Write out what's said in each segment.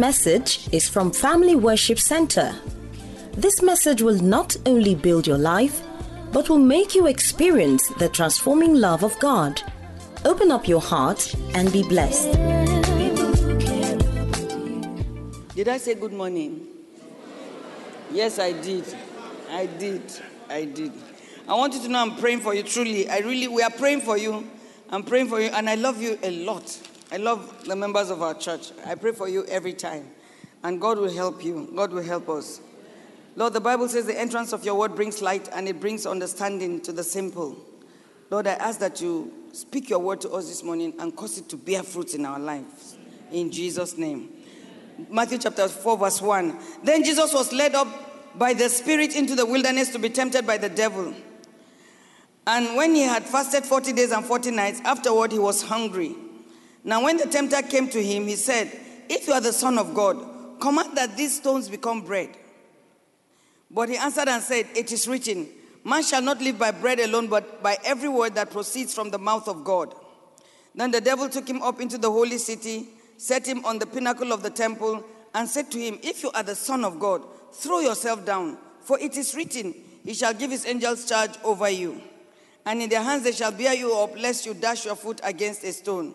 message is from Family Worship Center. This message will not only build your life, but will make you experience the transforming love of God. Open up your heart and be blessed. Did I say good morning? Yes, I did. I did. I did. I want you to know I'm praying for you truly. I really, we are praying for you. I'm praying for you, and I love you a lot. I love the members of our church. I pray for you every time. And God will help you. God will help us. Lord, the Bible says the entrance of your word brings light and it brings understanding to the simple. Lord, I ask that you speak your word to us this morning and cause it to bear fruit in our lives. In Jesus' name. Matthew chapter 4, verse 1. Then Jesus was led up by the Spirit into the wilderness to be tempted by the devil. And when he had fasted 40 days and 40 nights, afterward he was hungry. Now, when the tempter came to him, he said, If you are the Son of God, command that these stones become bread. But he answered and said, It is written, Man shall not live by bread alone, but by every word that proceeds from the mouth of God. Then the devil took him up into the holy city, set him on the pinnacle of the temple, and said to him, If you are the Son of God, throw yourself down, for it is written, He shall give his angels charge over you. And in their hands they shall bear you up, lest you dash your foot against a stone.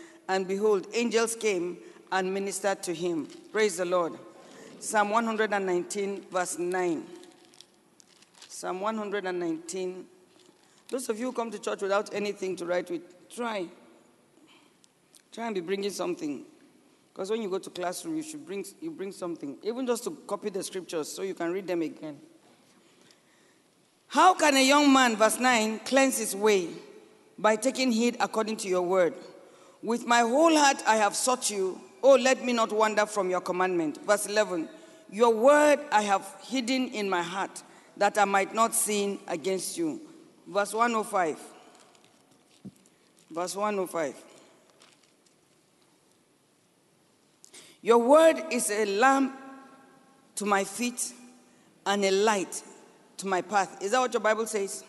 and behold, angels came and ministered to him. Praise the Lord. Psalm 119, verse 9. Psalm 119. Those of you who come to church without anything to write with, try. Try and be bringing something. Because when you go to classroom, you should bring, you bring something, even just to copy the scriptures so you can read them again. How can a young man, verse 9, cleanse his way? By taking heed according to your word. With my whole heart I have sought you. Oh, let me not wander from your commandment. Verse 11, your word I have hidden in my heart that I might not sin against you. Verse 105. Verse 105. Your word is a lamp to my feet and a light to my path. Is that what your Bible says?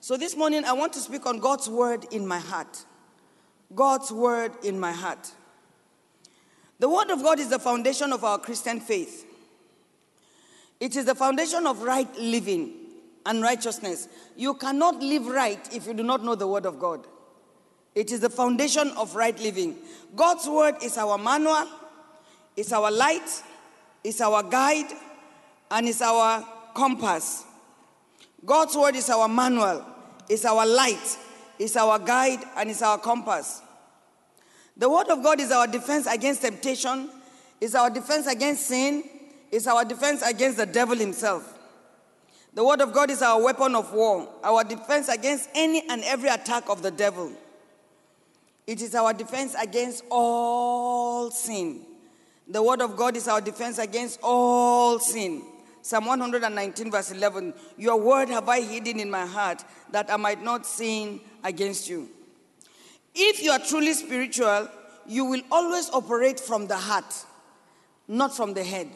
So this morning I want to speak on God's word in my heart. God's word in my heart. The word of God is the foundation of our Christian faith. It is the foundation of right living and righteousness. You cannot live right if you do not know the Word of God. It is the foundation of right living. God's Word is our manual, it's our light, it's our guide, and it's our compass. God's Word is our manual, it's our light, it's our guide, and it's our compass. The Word of God is our defense against temptation, is our defense against sin, is our defense against the devil himself. The word of God is our weapon of war, our defense against any and every attack of the devil. It is our defense against all sin. The word of God is our defense against all sin. Psalm 119, verse 11 Your word have I hidden in my heart that I might not sin against you. If you are truly spiritual, you will always operate from the heart, not from the head.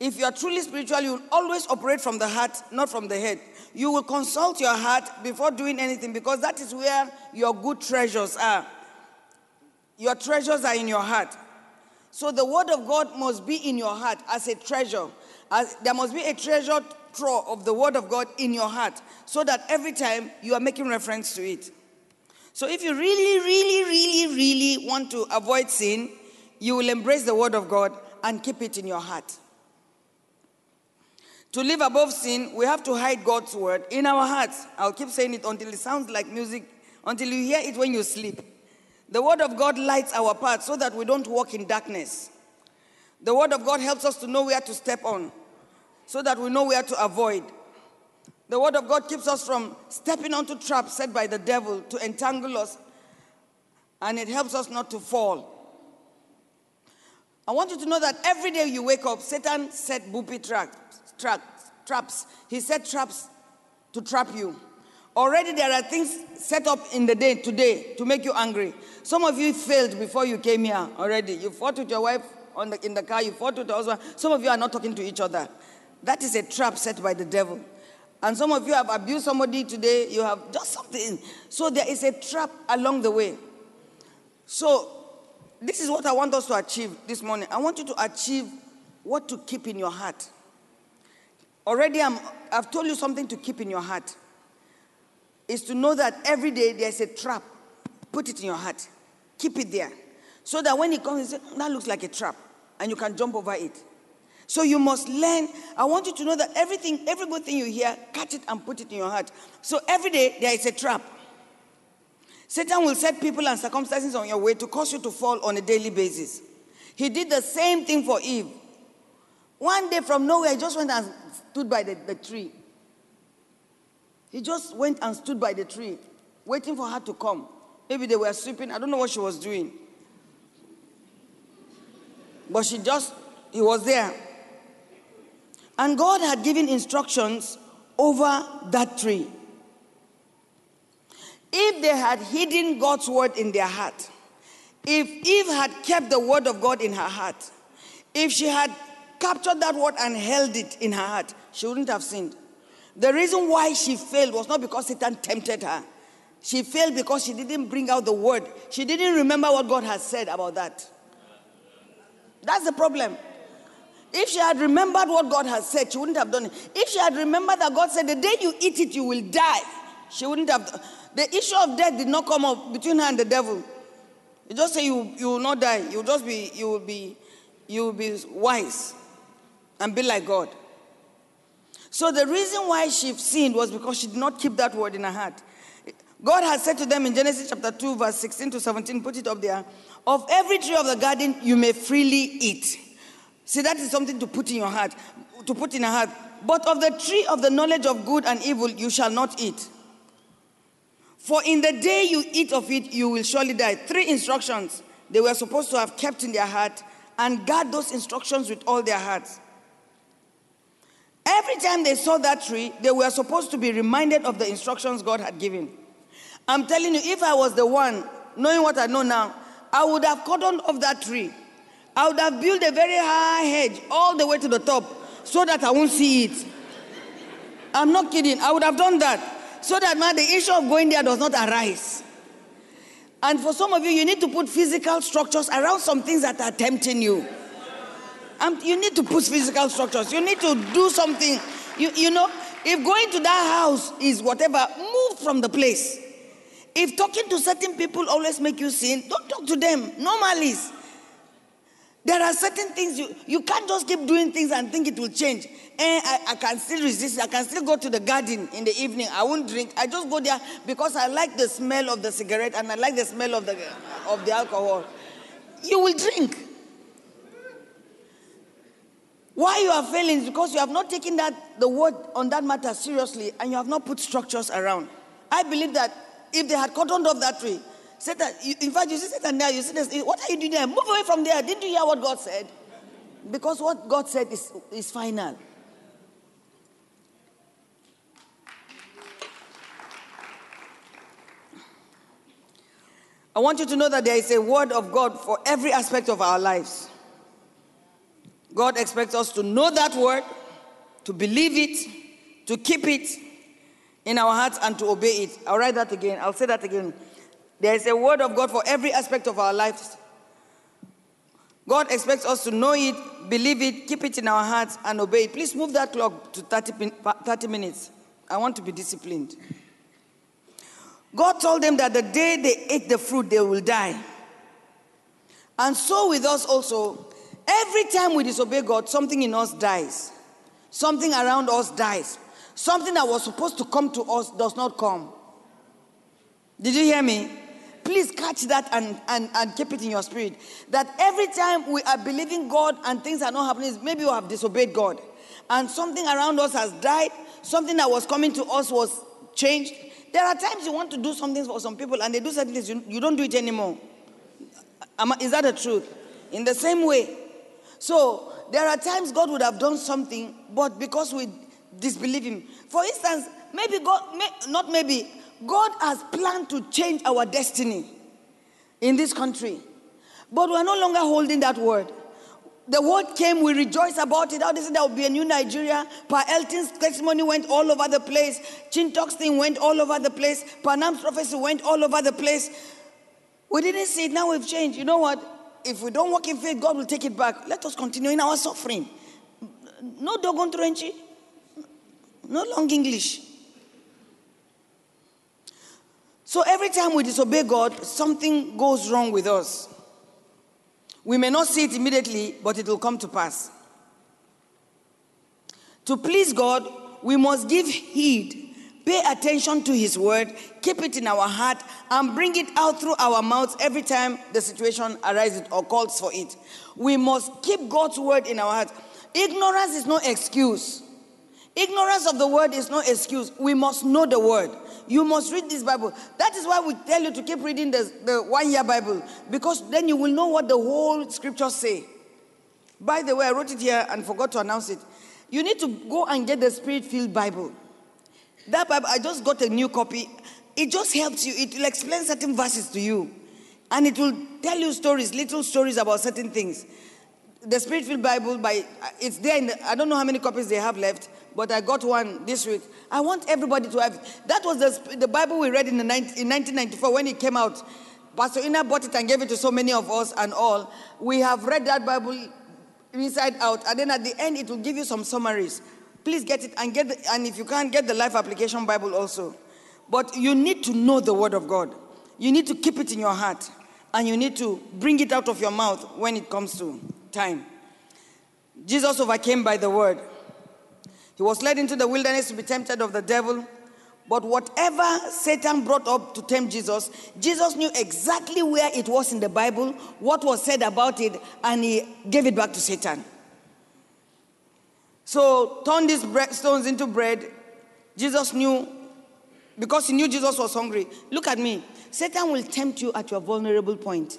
If you are truly spiritual, you will always operate from the heart, not from the head. You will consult your heart before doing anything because that is where your good treasures are. Your treasures are in your heart. So the word of God must be in your heart as a treasure. As, there must be a treasure trove of the word of God in your heart so that every time you are making reference to it. So if you really, really, really, really want to avoid sin, you will embrace the word of God and keep it in your heart. To live above sin, we have to hide God's word in our hearts. I'll keep saying it until it sounds like music, until you hear it when you sleep. The word of God lights our path so that we don't walk in darkness. The word of God helps us to know where to step on so that we know where to avoid. The word of God keeps us from stepping onto traps set by the devil to entangle us, and it helps us not to fall. I want you to know that every day you wake up, Satan set booby traps, traps, traps. He set traps to trap you. Already there are things set up in the day today to make you angry. Some of you failed before you came here already. You fought with your wife the, in the car, you fought with your husband. Some of you are not talking to each other. That is a trap set by the devil. And some of you have abused somebody today, you have just something. So there is a trap along the way. So, this is what I want us to achieve this morning. I want you to achieve what to keep in your heart. Already, i have told you something to keep in your heart. Is to know that every day there's a trap. Put it in your heart. Keep it there. So that when it comes, you say, hmm, that looks like a trap. And you can jump over it. So you must learn. I want you to know that everything, every good thing you hear, catch it and put it in your heart. So every day there is a trap. Satan will set people and circumstances on your way to cause you to fall on a daily basis. He did the same thing for Eve. One day from nowhere, he just went and stood by the, the tree. He just went and stood by the tree, waiting for her to come. Maybe they were sleeping. I don't know what she was doing. But she just, he was there. And God had given instructions over that tree. If they had hidden God's word in their heart, if Eve had kept the word of God in her heart, if she had captured that word and held it in her heart, she wouldn't have sinned. The reason why she failed was not because Satan tempted her. She failed because she didn't bring out the word. She didn't remember what God has said about that. That's the problem. If she had remembered what God has said, she wouldn't have done it. If she had remembered that God said, The day you eat it, you will die, she wouldn't have. The issue of death did not come up between her and the devil. You just say you, you will not die. You will just be, you will be, you will be wise and be like God. So the reason why she sinned was because she did not keep that word in her heart. God has said to them in Genesis chapter 2, verse 16 to 17, put it up there. Of every tree of the garden you may freely eat. See, that is something to put in your heart, to put in your heart. But of the tree of the knowledge of good and evil you shall not eat. For in the day you eat of it, you will surely die. Three instructions they were supposed to have kept in their heart and guard those instructions with all their hearts. Every time they saw that tree, they were supposed to be reminded of the instructions God had given. I'm telling you, if I was the one, knowing what I know now, I would have cordoned off that tree I would have built a very high hedge all the way to the top so that I won't see it. I'm not kidding. I would have done that so that man, the issue of going there does not arise. And for some of you, you need to put physical structures around some things that are tempting you. Um, you need to put physical structures. You need to do something. You, you know, if going to that house is whatever, move from the place. If talking to certain people always make you sin, don't talk to them. Normally, there are certain things you, you can't just keep doing things and think it will change. And I, I can still resist. I can still go to the garden in the evening. I won't drink. I just go there because I like the smell of the cigarette and I like the smell of the, of the alcohol. You will drink. Why you are failing is because you have not taken that the word on that matter seriously and you have not put structures around. I believe that if they had cottoned off that tree, In fact, you see Satan there, you see this, what are you doing there? Move away from there. Didn't you hear what God said? Because what God said is, is final. I want you to know that there is a word of God for every aspect of our lives. God expects us to know that word, to believe it, to keep it in our hearts, and to obey it. I'll write that again. I'll say that again. There is a word of God for every aspect of our lives. God expects us to know it, believe it, keep it in our hearts, and obey it. Please move that clock to 30, 30 minutes. I want to be disciplined. God told them that the day they ate the fruit, they will die. And so with us also, every time we disobey God, something in us dies. Something around us dies. Something that was supposed to come to us does not come. Did you hear me? Please catch that and, and, and keep it in your spirit. That every time we are believing God and things are not happening, maybe we have disobeyed God. And something around us has died, something that was coming to us was changed. There are times you want to do something for some people and they do certain things, you, you don't do it anymore. Is that the truth? In the same way, So there are times God would have done something, but because we disbelieve Him. For instance, maybe God, may, not maybe, God has planned to change our destiny in this country. But we're no longer holding that word. The word came, we rejoice about it. How they said there will be a new Nigeria. Pa Elton's testimony went all over the place. Chintok's thing went all over the place. Panam's prophecy went all over the place. We didn't see it, now we've changed. You know what? If we don't walk in faith, God will take it back. Let us continue in our suffering. No dogon trenchi. No long English. So every time we disobey God, something goes wrong with us. We may not see it immediately, but it will come to pass. To please God, we must give heed, pay attention to His word, keep it in our heart, and bring it out through our mouths every time the situation arises or calls for it. We must keep God's word in our heart. Ignorance is no excuse. Ignorance of the word is no excuse. We must know the word. You must read this Bible. That is why we tell you to keep reading the, the one year Bible, because then you will know what the whole scriptures say. By the way, I wrote it here and forgot to announce it. You need to go and get the Spirit filled Bible. That Bible, I just got a new copy. It just helps you, it will explain certain verses to you. And it will tell you stories, little stories about certain things. The Spirit filled Bible, by, uh, it's there in the, I don't know how many copies they have left, but I got one this week. I want everybody to have it. That was the, the Bible we read in, the, in 1994 when it came out. Pastor Ina bought it and gave it to so many of us and all. We have read that Bible inside out, and then at the end, it will give you some summaries. Please get it and get the, and if you can't get the Life Application Bible also. But you need to know the Word of God. You need to keep it in your heart, and you need to bring it out of your mouth when it comes to time. Jesus overcame by the Word. He was led into the wilderness to be tempted of the devil. But whatever Satan brought up to tempt Jesus, Jesus knew exactly where it was in the Bible, what was said about it, and he gave it back to Satan. So, turn these stones into bread. Jesus knew, because he knew Jesus was hungry. Look at me. Satan will tempt you at your vulnerable point.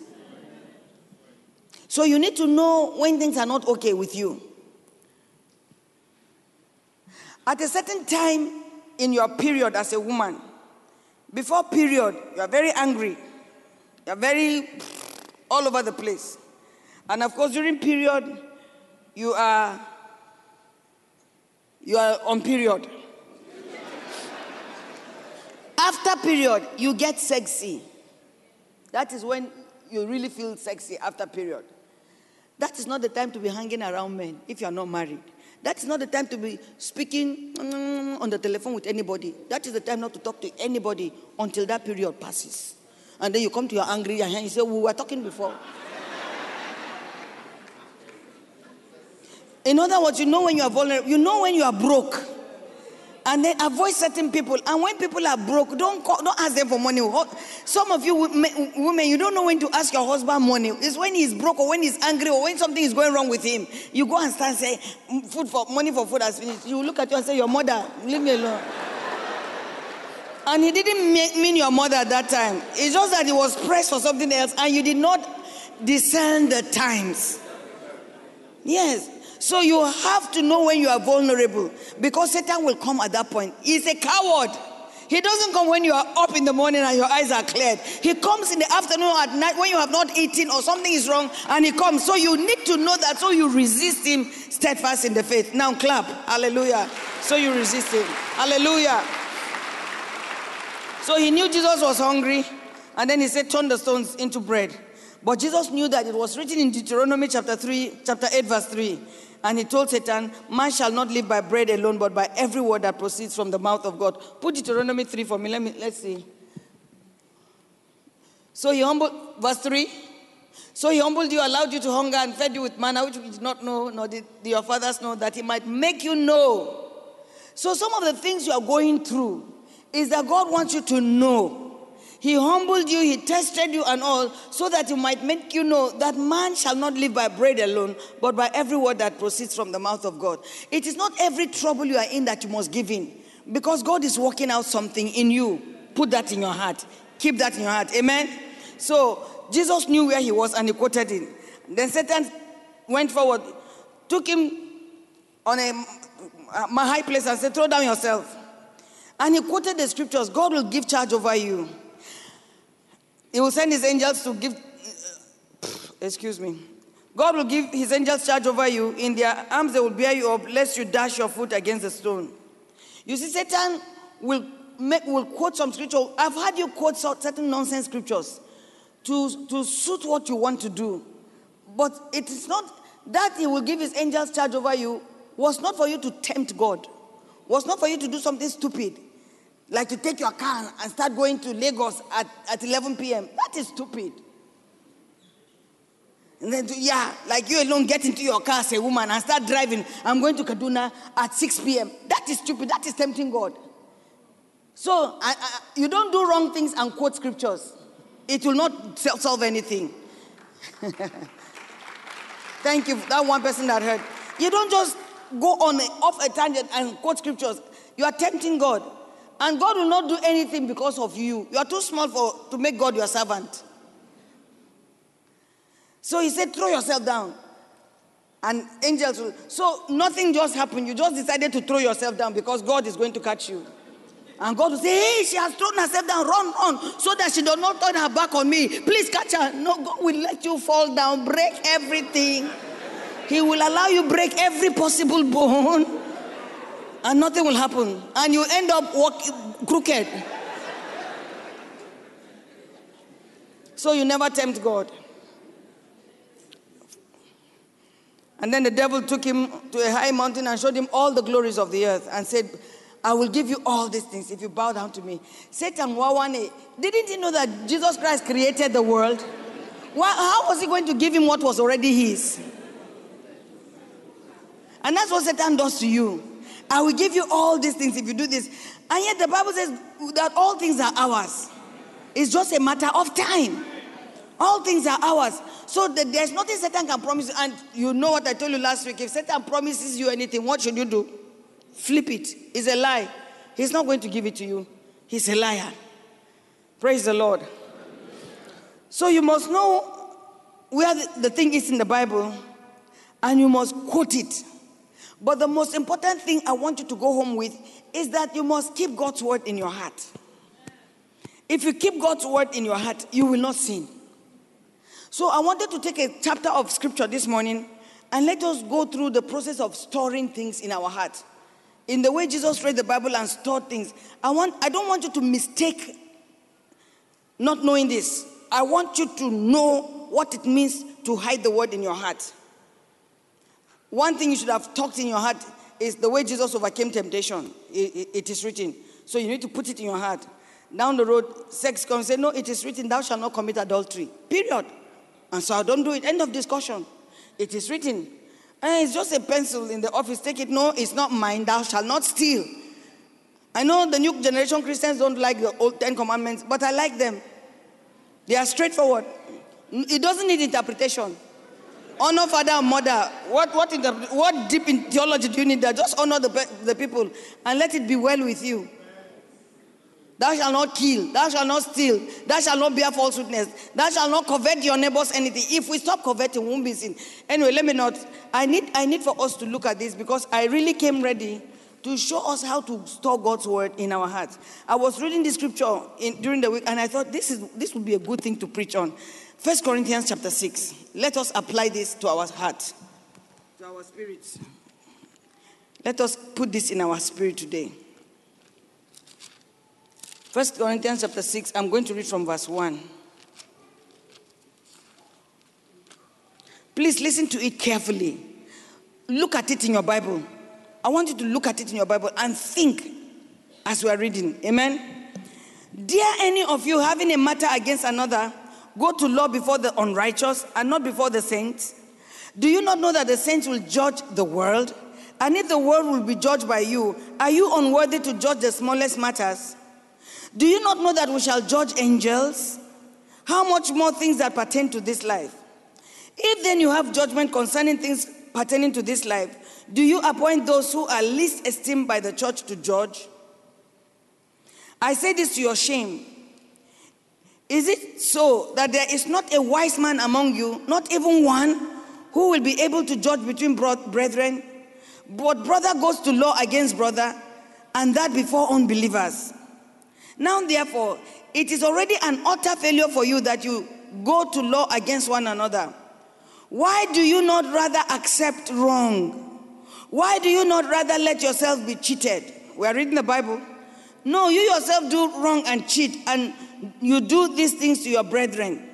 So, you need to know when things are not okay with you. At a certain time in your period as a woman, before period, you are very angry. You are very all over the place. And of course, during period, you are you are on period. after period, you get sexy. That is when you really feel sexy after period. That is not the time to be hanging around men if you are not married. That is not the time to be speaking on the telephone with anybody. That is the time not to talk to anybody until that period passes. And then you come to your angry and you say, We were talking before. In other words, you know when you are vulnerable, you know when you are broke and then avoid certain people. And when people are broke, don't call, don't ask them for money. Some of you women, you don't know when to ask your husband money. It's when he's broke or when he's angry or when something is going wrong with him. You go and start saying, "Food for money for food has finished." You look at you and say, "Your mother, leave me alone." and he didn't mean your mother at that time. It's just that he was pressed for something else, and you did not discern the times. Yes. So you have to know when you are vulnerable because Satan will come at that point. He's a coward. He doesn't come when you are up in the morning and your eyes are cleared. He comes in the afternoon at night when you have not eaten or something is wrong and he comes. So you need to know that so you resist him steadfast in the faith. Now clap. Hallelujah. So you resist him. Hallelujah. So he knew Jesus was hungry and then he said, Turn the stones into bread. But Jesus knew that it was written in Deuteronomy chapter 3, chapter 8, verse 3 and he told Satan, Man shall not live by bread alone, but by every word that proceeds from the mouth of God. Put Deuteronomy 3 for me. Let me let's see. So he humbled, verse 3. So he humbled you, allowed you to hunger, and fed you with manna, which you did not know, nor did your fathers know, that he might make you know. So some of the things you are going through is that God wants you to know he humbled you, he tested you and all, so that he might make you know that man shall not live by bread alone, but by every word that proceeds from the mouth of God. It is not every trouble you are in that you must give in, because God is working out something in you. Put that in your heart. Keep that in your heart. Amen. So Jesus knew where he was and he quoted it. Then Satan went forward, took him on a, a high place and said, Throw down yourself. And he quoted the scriptures God will give charge over you. He will send his angels to give, uh, excuse me. God will give his angels charge over you. In their arms they will bear you up, lest you dash your foot against a stone. You see, Satan will, make, will quote some scripture. I've had you quote certain nonsense scriptures to, to suit what you want to do. But it is not that he will give his angels charge over you was not for you to tempt God, was not for you to do something stupid, like to take your car and start going to Lagos at, at 11 p.m. That is stupid. And then, to, yeah, like you alone get into your car as a woman and start driving. I'm going to Kaduna at 6 p.m. That is stupid. That is tempting God. So I, I, you don't do wrong things and quote scriptures. It will not solve anything. Thank you. That one person that heard. You don't just go on off a tangent and quote scriptures. You are tempting God. And God will not do anything because of you. You are too small for to make God your servant. So he said, throw yourself down. And angels will. So nothing just happened. You just decided to throw yourself down because God is going to catch you. And God will say, Hey, she has thrown herself down, run, run, so that she does not turn her back on me. Please catch her. No, God will let you fall down, break everything. He will allow you break every possible bone, and nothing will happen. And you end up crooked. So you never tempt God. And then the devil took him to a high mountain and showed him all the glories of the earth and said, I will give you all these things if you bow down to me. Satan, wawane, didn't he know that Jesus Christ created the world? Why, how was he going to give him what was already his? And that's what Satan does to you. I will give you all these things if you do this. And yet the Bible says that all things are ours. It's just a matter of time. All things are ours. So the, there's nothing Satan can promise. you. And you know what I told you last week. If Satan promises you anything, what should you do? Flip it. It's a lie. He's not going to give it to you. He's a liar. Praise the Lord. So you must know where the, the thing is in the Bible and you must quote it. But the most important thing I want you to go home with is that you must keep God's word in your heart. If you keep God's word in your heart, you will not sin. So I wanted to take a chapter of scripture this morning and let us go through the process of storing things in our heart. In the way Jesus read the Bible and stored things. I want I don't want you to mistake not knowing this. I want you to know what it means to hide the word in your heart. One thing you should have talked in your heart is the way Jesus overcame temptation. it, it, it is written. So you need to put it in your heart. Down the road, sex comes, and say, No, it is written, thou shalt not commit adultery. Period. And so I don't do it. End of discussion. It is written. And it's just a pencil in the office. Take it. No, it's not mine. Thou shalt not steal. I know the new generation Christians don't like the old Ten Commandments, but I like them. They are straightforward. It doesn't need interpretation. Honor father and mother. What, what, in the, what deep in theology do you need that? Just honor the, the people and let it be well with you. Thou shalt not kill. Thou shalt not steal. Thou shalt not bear false witness. Thou shalt not covet your neighbor's anything. If we stop coveting, we won't be sin. Anyway, let me not. I need, I need for us to look at this because I really came ready to show us how to store God's word in our hearts. I was reading the scripture in, during the week and I thought this, is, this would be a good thing to preach on. First Corinthians chapter 6. Let us apply this to our heart, to our spirits. Let us put this in our spirit today. First Corinthians chapter 6, I'm going to read from verse 1. Please listen to it carefully. Look at it in your Bible. I want you to look at it in your Bible and think as we are reading. Amen. Dear any of you having a matter against another, go to law before the unrighteous and not before the saints. Do you not know that the saints will judge the world? And if the world will be judged by you, are you unworthy to judge the smallest matters? Do you not know that we shall judge angels? How much more things that pertain to this life? If then you have judgment concerning things pertaining to this life, do you appoint those who are least esteemed by the church to judge? I say this to your shame. Is it so that there is not a wise man among you, not even one, who will be able to judge between brethren? But brother goes to law against brother, and that before unbelievers. Now, therefore, it is already an utter failure for you that you go to law against one another. Why do you not rather accept wrong? Why do you not rather let yourself be cheated? We are reading the Bible. No, you yourself do wrong and cheat, and you do these things to your brethren.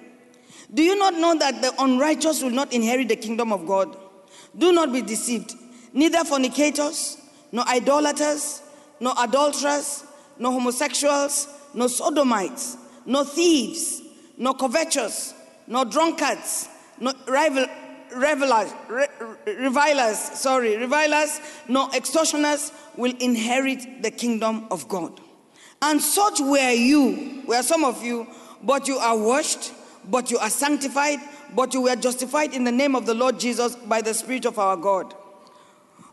Do you not know that the unrighteous will not inherit the kingdom of God? Do not be deceived. Neither fornicators, nor idolaters, nor adulterers, nor homosexuals, nor sodomites, nor thieves, nor covetous, nor drunkards, nor rival, revelers, re, revilers, sorry, revilers, nor extortioners will inherit the kingdom of God. And such were you, were some of you, but you are washed but you are sanctified, but you were justified in the name of the Lord Jesus by the Spirit of our God.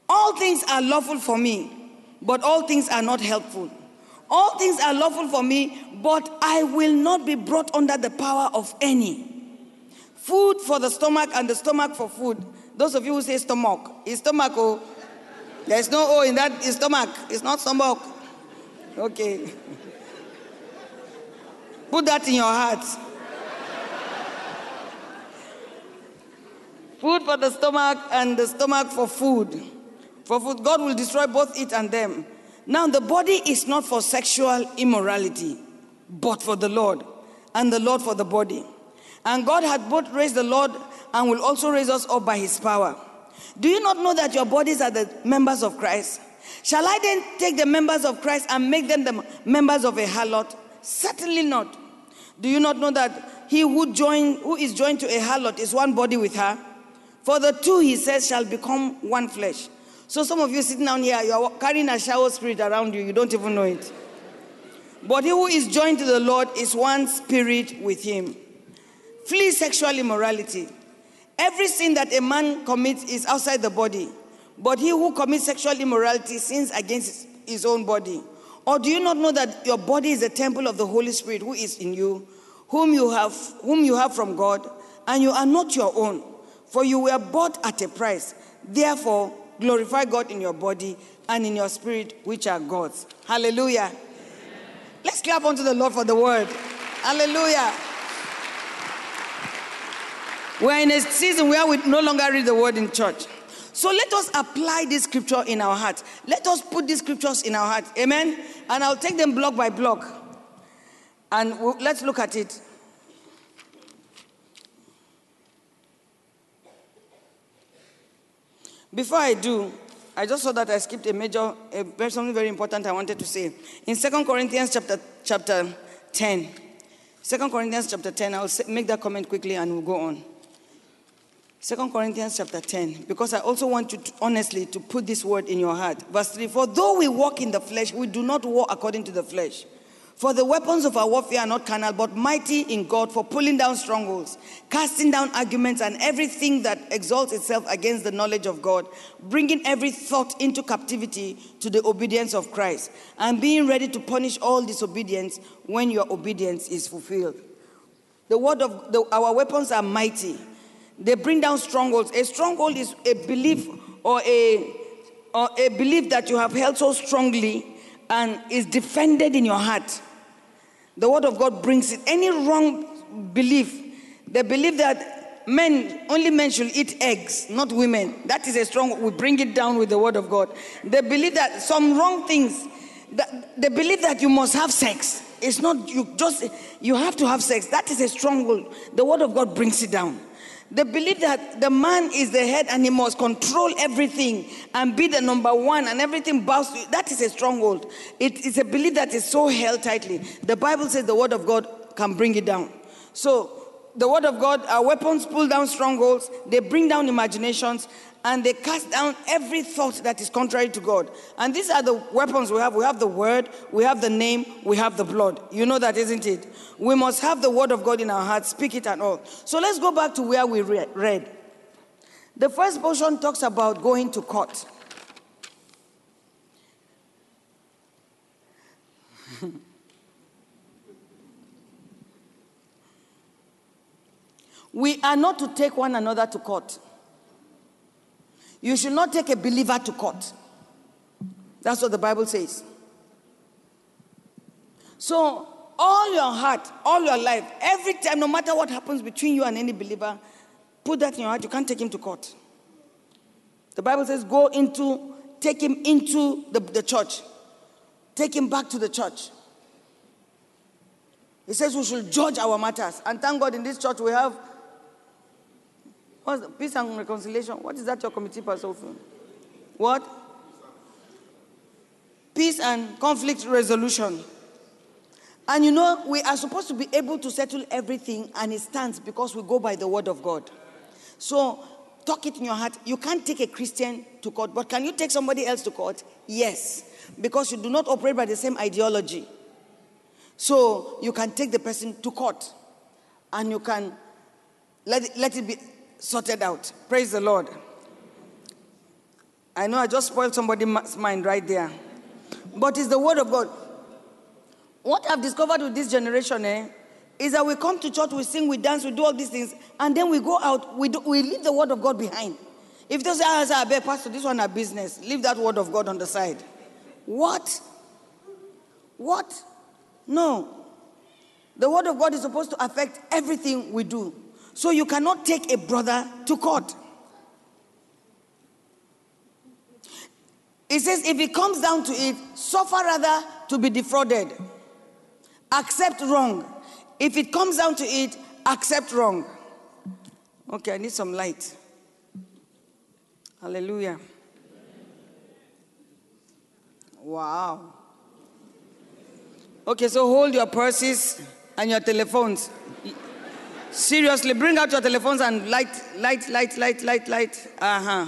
All things are lawful for me, but all things are not helpful. All things are lawful for me, but I will not be brought under the power of any. Food for the stomach and the stomach for food. Those of you who say stomach, is stomach, oh, there's no O in that, is stomach, it's not stomach. Okay. Put that in your heart. Food for the stomach and the stomach for food. For food, God will destroy both it and them. Now, the body is not for sexual immorality, but for the Lord, and the Lord for the body. And God hath both raised the Lord and will also raise us up by his power. Do you not know that your bodies are the members of Christ? Shall I then take the members of Christ and make them the members of a harlot? Certainly not. Do you not know that he who join who is joined to a harlot is one body with her? For the two, he says, shall become one flesh. So some of you sitting down here, you are carrying a shower spirit around you, you don't even know it. But he who is joined to the Lord is one spirit with him. Flee sexual immorality. Every sin that a man commits is outside the body, but he who commits sexual immorality sins against his own body. Or do you not know that your body is a temple of the Holy Spirit who is in you, whom you have, whom you have from God, and you are not your own? For you were bought at a price. Therefore, glorify God in your body and in your spirit, which are God's. Hallelujah. Amen. Let's clap unto the Lord for the word. Hallelujah. We're in a season where we no longer read the word in church. So let us apply this scripture in our heart. Let us put these scriptures in our heart. Amen. And I'll take them block by block. And we'll, let's look at it. Before I do, I just saw that I skipped a major, a, something very important I wanted to say. In 2 Corinthians chapter, chapter 10, 2 Corinthians chapter 10, I'll make that comment quickly and we'll go on. 2 Corinthians chapter 10, because I also want you to, honestly to put this word in your heart. Verse 3 For though we walk in the flesh, we do not walk according to the flesh. For the weapons of our warfare are not carnal, but mighty in God for pulling down strongholds, casting down arguments and everything that exalts itself against the knowledge of God, bringing every thought into captivity to the obedience of Christ, and being ready to punish all disobedience when your obedience is fulfilled. The word of the, our weapons are mighty. They bring down strongholds. A stronghold is a belief or a, or a belief that you have held so strongly and is defended in your heart the word of God brings it. Any wrong belief, the belief that men, only men should eat eggs, not women. That is a strong, we bring it down with the word of God. The belief that some wrong things, that, they believe that you must have sex. It's not, you just, you have to have sex. That is a stronghold. The word of God brings it down. They believe that the man is the head and he must control everything and be the number one and everything bows to That is a stronghold. It is a belief that is so held tightly. The Bible says the word of God can bring it down. So, the word of God, our weapons pull down strongholds, they bring down imaginations, and they cast down every thought that is contrary to God. And these are the weapons we have. We have the word, we have the name, we have the blood. You know that, isn't it? We must have the word of God in our hearts, speak it and all. So let's go back to where we read. The first portion talks about going to court. we are not to take one another to court. You should not take a believer to court. That's what the Bible says. So, all your heart, all your life, every time, no matter what happens between you and any believer, put that in your heart. You can't take him to court. The Bible says, go into, take him into the, the church, take him back to the church. He says we should judge our matters. And thank God in this church we have what's the, peace and reconciliation. What is that your committee person? What? Peace and conflict resolution. And you know, we are supposed to be able to settle everything, and it stands because we go by the word of God. So, talk it in your heart. You can't take a Christian to court, but can you take somebody else to court? Yes, because you do not operate by the same ideology. So, you can take the person to court and you can let it, let it be sorted out. Praise the Lord. I know I just spoiled somebody's mind right there. But it's the word of God. What I've discovered with this generation eh, is that we come to church, we sing, we dance, we do all these things, and then we go out, we, do, we leave the word of God behind. If those ah, I beg, Pastor, this one a business, leave that word of God on the side. What? What? No. The word of God is supposed to affect everything we do. So you cannot take a brother to court. It says, if it comes down to it, suffer rather to be defrauded accept wrong. If it comes down to it, accept wrong. Okay, I need some light. Hallelujah. Wow. Okay, so hold your purses and your telephones. Seriously, bring out your telephones and light, light, light, light, light, light. Uh huh.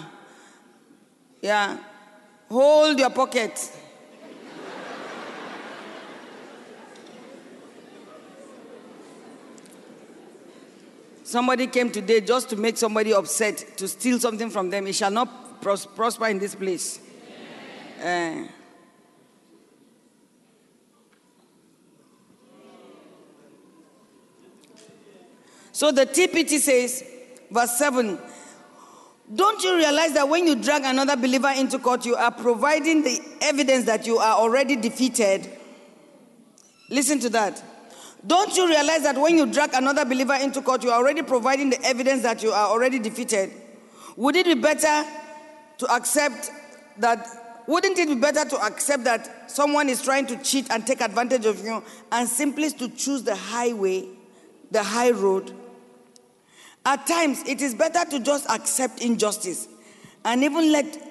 Yeah. Hold your pocket. Somebody came today just to make somebody upset, to steal something from them. It shall not pros- prosper in this place. Uh, so the TPT says, verse 7 Don't you realize that when you drag another believer into court, you are providing the evidence that you are already defeated? Listen to that. Don't you realize that when you drag another believer into court, you are already providing the evidence that you are already defeated? Would it be better to accept that? Wouldn't it be better to accept that someone is trying to cheat and take advantage of you and simply to choose the highway, the high road? At times, it is better to just accept injustice and even let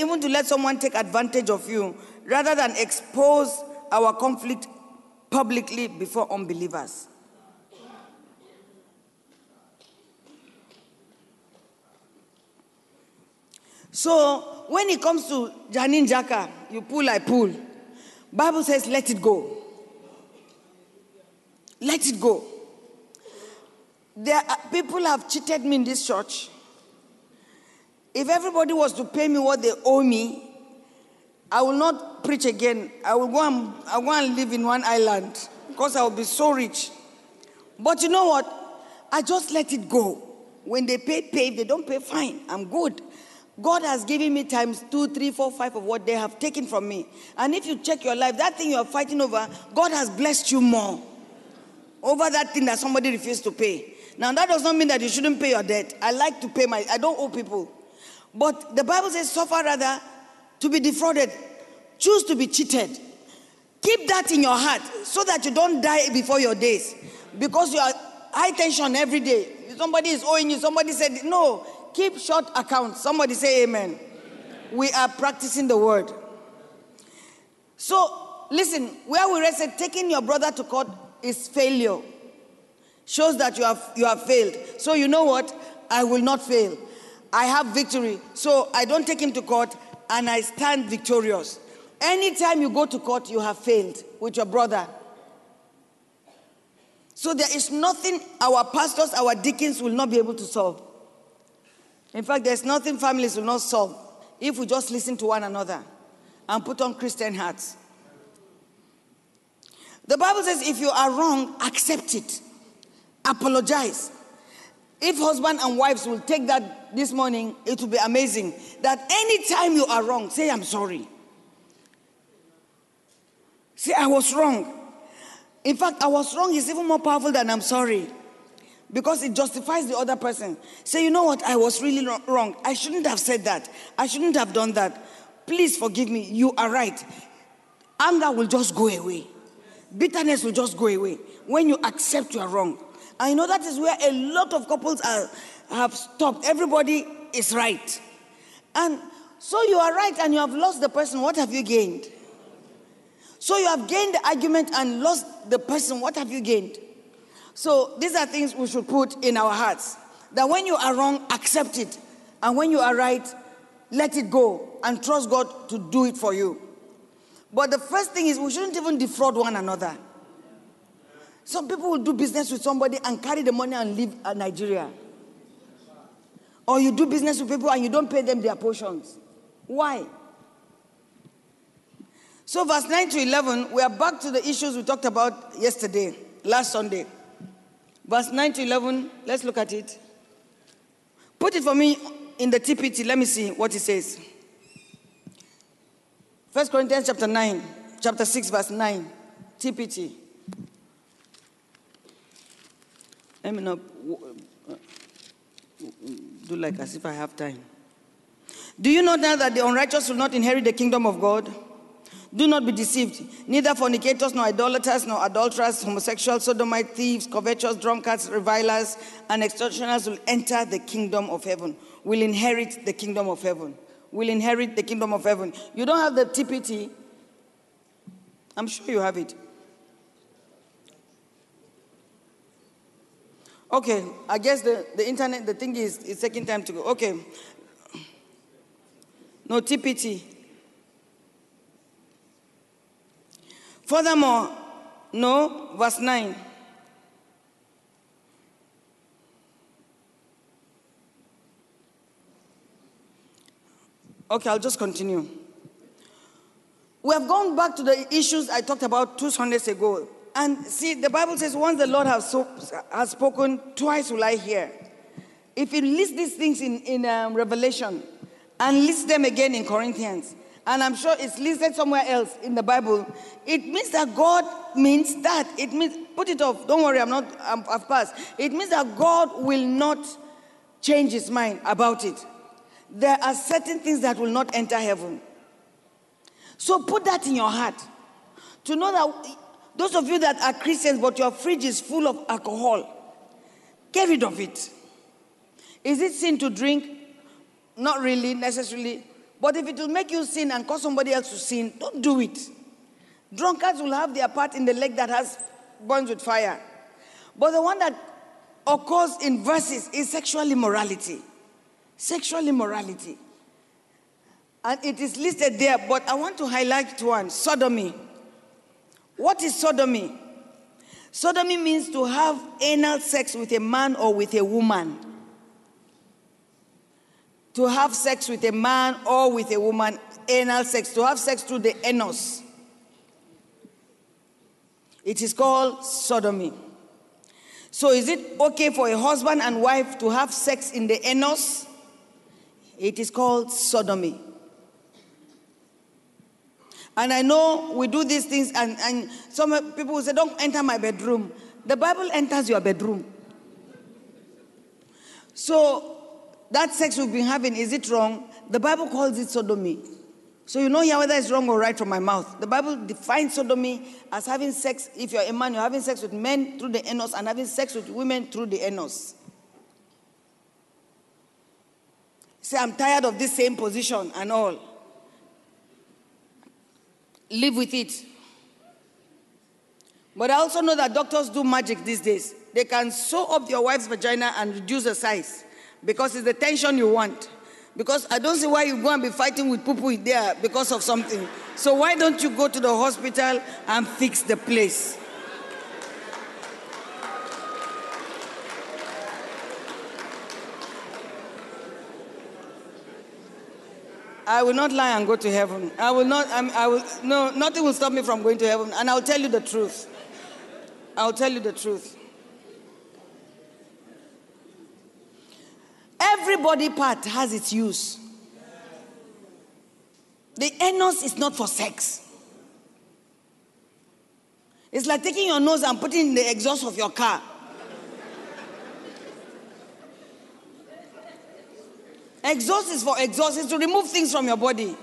even to let someone take advantage of you rather than expose our conflict publicly before unbelievers. So when it comes to Janine Jaka, you pull, I pull. Bible says, let it go. Let it go. There are, people have cheated me in this church. If everybody was to pay me what they owe me, I will not preach again. I will go and, I will go and live in one island because I will be so rich. But you know what? I just let it go. When they pay, pay. If they don't pay, fine. I'm good. God has given me times two, three, four, five of what they have taken from me. And if you check your life, that thing you are fighting over, God has blessed you more over that thing that somebody refused to pay. Now, that does not mean that you shouldn't pay your debt. I like to pay my, I don't owe people. But the Bible says, suffer rather to be defrauded, choose to be cheated. Keep that in your heart so that you don't die before your days because you are high tension every day. Somebody is owing you, somebody said, No, keep short accounts. Somebody say, Amen. amen. We are practicing the word. So, listen, where we said taking your brother to court is failure. Shows that you have, you have failed. So, you know what? I will not fail. I have victory. So, I don't take him to court and I stand victorious. Anytime you go to court, you have failed with your brother. So there is nothing our pastors, our deacons will not be able to solve. In fact, there's nothing families will not solve if we just listen to one another and put on Christian hats. The Bible says if you are wrong, accept it, apologize. If husband and wives will take that this morning, it will be amazing. That anytime you are wrong, say, I'm sorry. Say, I was wrong. In fact, I was wrong is even more powerful than I'm sorry because it justifies the other person. Say, you know what? I was really wrong. I shouldn't have said that. I shouldn't have done that. Please forgive me. You are right. Anger will just go away, bitterness will just go away when you accept you are wrong. I know that is where a lot of couples are, have stopped. Everybody is right. And so you are right and you have lost the person. What have you gained? So you have gained the argument and lost the person. What have you gained? So these are things we should put in our hearts. That when you are wrong, accept it. And when you are right, let it go and trust God to do it for you. But the first thing is we shouldn't even defraud one another. Some people will do business with somebody and carry the money and leave uh, Nigeria. Or you do business with people and you don't pay them their portions. Why? So, verse 9 to 11, we are back to the issues we talked about yesterday, last Sunday. Verse 9 to 11, let's look at it. Put it for me in the TPT. Let me see what it says. First Corinthians chapter 9, chapter 6, verse 9. TPT. Let me not do like as if I have time. Do you know now that the unrighteous will not inherit the kingdom of God? Do not be deceived. Neither fornicators, nor idolaters, nor adulterers, homosexuals, sodomites, thieves, covetous, drunkards, revilers, and extortioners will enter the kingdom of heaven, will inherit the kingdom of heaven. Will inherit the kingdom of heaven. You don't have the TPT? I'm sure you have it. Okay, I guess the, the internet, the thing is, it's taking time to go. Okay. No TPT. Furthermore, no, verse 9. Okay, I'll just continue. We have gone back to the issues I talked about two Sundays ago. And see, the Bible says, once the Lord has, so, has spoken, twice will I hear. If he lists these things in, in um, Revelation and lists them again in Corinthians, and I'm sure it's listed somewhere else in the Bible, it means that God means that. It means, put it off. Don't worry, I'm not, I'm, I've passed. It means that God will not change his mind about it. There are certain things that will not enter heaven. So put that in your heart. To know that those of you that are Christians, but your fridge is full of alcohol, get rid of it. Is it sin to drink? Not really, necessarily. But if it will make you sin and cause somebody else to sin, don't do it. Drunkards will have their part in the lake that has burns with fire. But the one that occurs in verses is sexual immorality. Sexual immorality. And it is listed there, but I want to highlight one sodomy. What is sodomy? Sodomy means to have anal sex with a man or with a woman to have sex with a man or with a woman, anal sex, to have sex through the anus. It is called sodomy. So, is it okay for a husband and wife to have sex in the anus? It is called sodomy. And I know we do these things, and, and some people will say, Don't enter my bedroom. The Bible enters your bedroom. So, that sex we've been having, is it wrong? The Bible calls it sodomy. So you know here whether it's wrong or right from my mouth. The Bible defines sodomy as having sex, if you're a man, you're having sex with men through the anus and having sex with women through the anus. Say, I'm tired of this same position and all. Live with it. But I also know that doctors do magic these days. They can sew up your wife's vagina and reduce the size because it's the tension you want. Because I don't see why you go and be fighting with people there because of something. So why don't you go to the hospital and fix the place? I will not lie and go to heaven. I will not, I'm, I will, no, nothing will stop me from going to heaven. And I'll tell you the truth. I'll tell you the truth. Every body part has its use. The anus is not for sex. It's like taking your nose and putting in the exhaust of your car. Exhaust is for exhaust, to remove things from your body.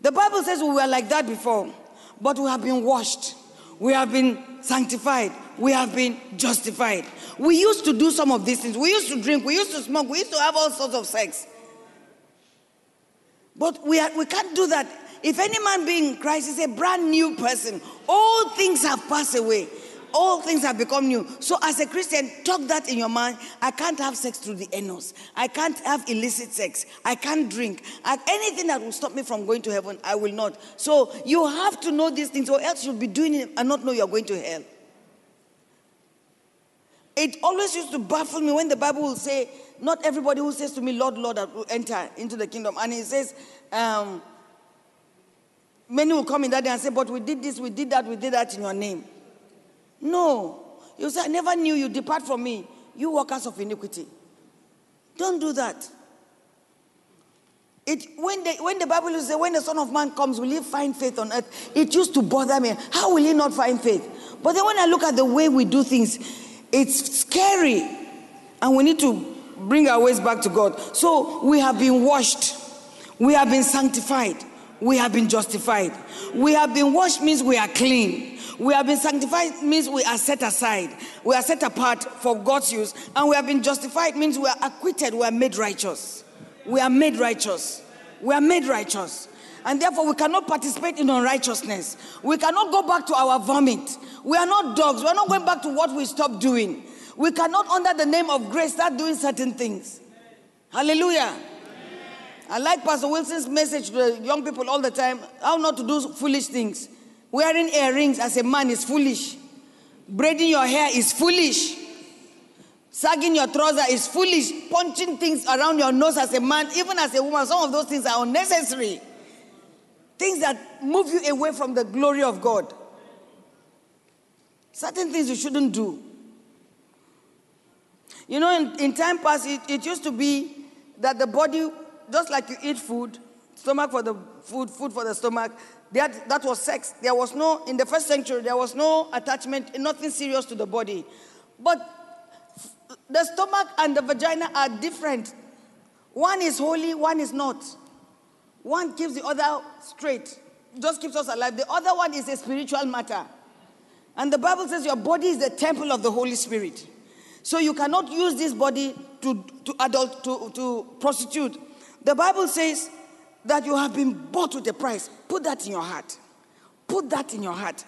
The Bible says we were like that before, but we have been washed, we have been sanctified, we have been justified. We used to do some of these things. We used to drink, we used to smoke, we used to have all sorts of sex. But we, are, we can't do that. If any man be in Christ is a brand new person, all things have passed away. All things have become new. So, as a Christian, talk that in your mind. I can't have sex through the anus. I can't have illicit sex. I can't drink. I, anything that will stop me from going to heaven, I will not. So, you have to know these things, or else you'll be doing it and not know you're going to hell. It always used to baffle me when the Bible will say, Not everybody who says to me, Lord, Lord, will enter into the kingdom. And it says, um, Many will come in that day and say, But we did this, we did that, we did that in your name. No. You say, I never knew you. Depart from me, you workers of iniquity. Don't do that. It, when, the, when the Bible says, when the Son of Man comes, will he find faith on earth? It used to bother me. How will he not find faith? But then when I look at the way we do things, it's scary. And we need to bring our ways back to God. So we have been washed, we have been sanctified, we have been justified. We have been washed means we are clean. We have been sanctified means we are set aside. We are set apart for God's use. And we have been justified means we are acquitted. We are made righteous. We are made righteous. We are made righteous. And therefore, we cannot participate in unrighteousness. We cannot go back to our vomit. We are not dogs. We are not going back to what we stopped doing. We cannot, under the name of grace, start doing certain things. Hallelujah. I like Pastor Wilson's message to the young people all the time how not to do foolish things. Wearing earrings as a man is foolish. Braiding your hair is foolish. Sagging your trouser is foolish. Punching things around your nose as a man, even as a woman, some of those things are unnecessary. Things that move you away from the glory of God. Certain things you shouldn't do. You know, in, in time past, it, it used to be that the body, just like you eat food, stomach for the food, food for the stomach, that, that was sex. There was no, in the first century, there was no attachment, nothing serious to the body. But the stomach and the vagina are different. One is holy, one is not. One keeps the other straight, just keeps us alive. The other one is a spiritual matter. And the Bible says your body is the temple of the Holy Spirit. So you cannot use this body to, to adult, to, to prostitute. The Bible says that you have been bought with a price. Put that in your heart. Put that in your heart.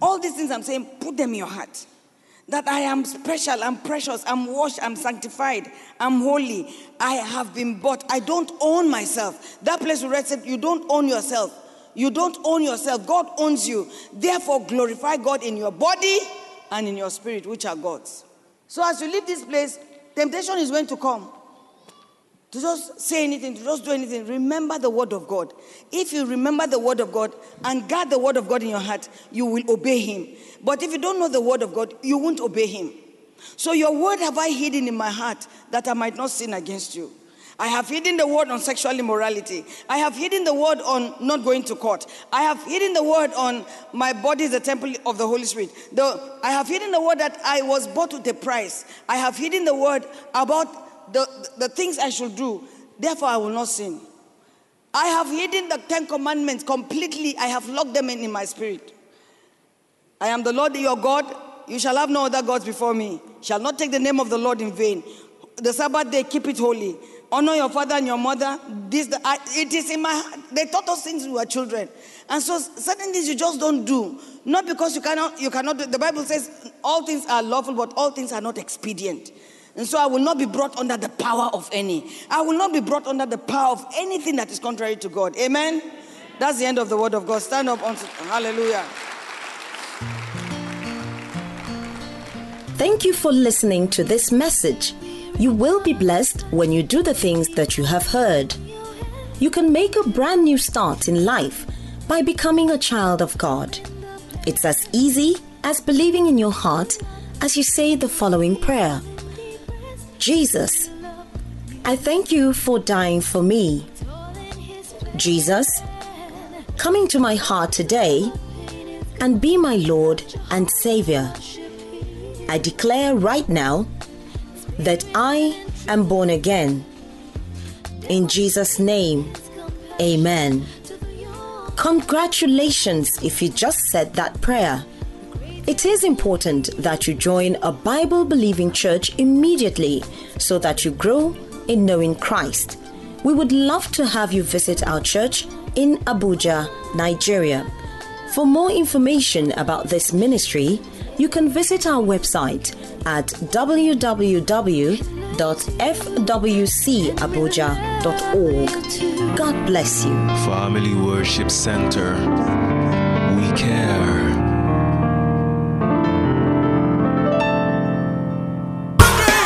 All these things I'm saying, put them in your heart. That I am special, I'm precious, I'm washed, I'm sanctified, I'm holy. I have been bought. I don't own myself. That place where I said, You don't own yourself. You don't own yourself. God owns you. Therefore, glorify God in your body and in your spirit, which are God's. So as you leave this place, temptation is going to come to just say anything, to just do anything. Remember the word of God. If you remember the word of God and guard the word of God in your heart, you will obey him. But if you don't know the word of God, you won't obey him. So your word have I hidden in my heart that I might not sin against you. I have hidden the word on sexual immorality. I have hidden the word on not going to court. I have hidden the word on my body is the temple of the Holy Spirit. The, I have hidden the word that I was bought with a price. I have hidden the word about the, the things I should do, therefore I will not sin. I have hidden the Ten Commandments completely, I have locked them in, in my spirit. I am the Lord your God. You shall have no other gods before me. Shall not take the name of the Lord in vain. The Sabbath day, keep it holy. Honor your father and your mother. This, the, I, it is in my heart. They taught us since we were children, and so certain things you just don't do. Not because you cannot. You cannot. Do, the Bible says all things are lawful, but all things are not expedient. And so I will not be brought under the power of any. I will not be brought under the power of anything that is contrary to God. Amen. That's the end of the word of God. Stand up. Unto, hallelujah. Thank you for listening to this message. You will be blessed when you do the things that you have heard. You can make a brand new start in life by becoming a child of God. It's as easy as believing in your heart as you say the following prayer Jesus, I thank you for dying for me. Jesus, come into my heart today and be my Lord and Savior. I declare right now that I am born again. In Jesus' name, amen. Congratulations if you just said that prayer. It is important that you join a Bible believing church immediately so that you grow in knowing Christ. We would love to have you visit our church in Abuja, Nigeria. For more information about this ministry, you can visit our website at www.fwcabuja.org. God bless you. Family Worship Center. We care.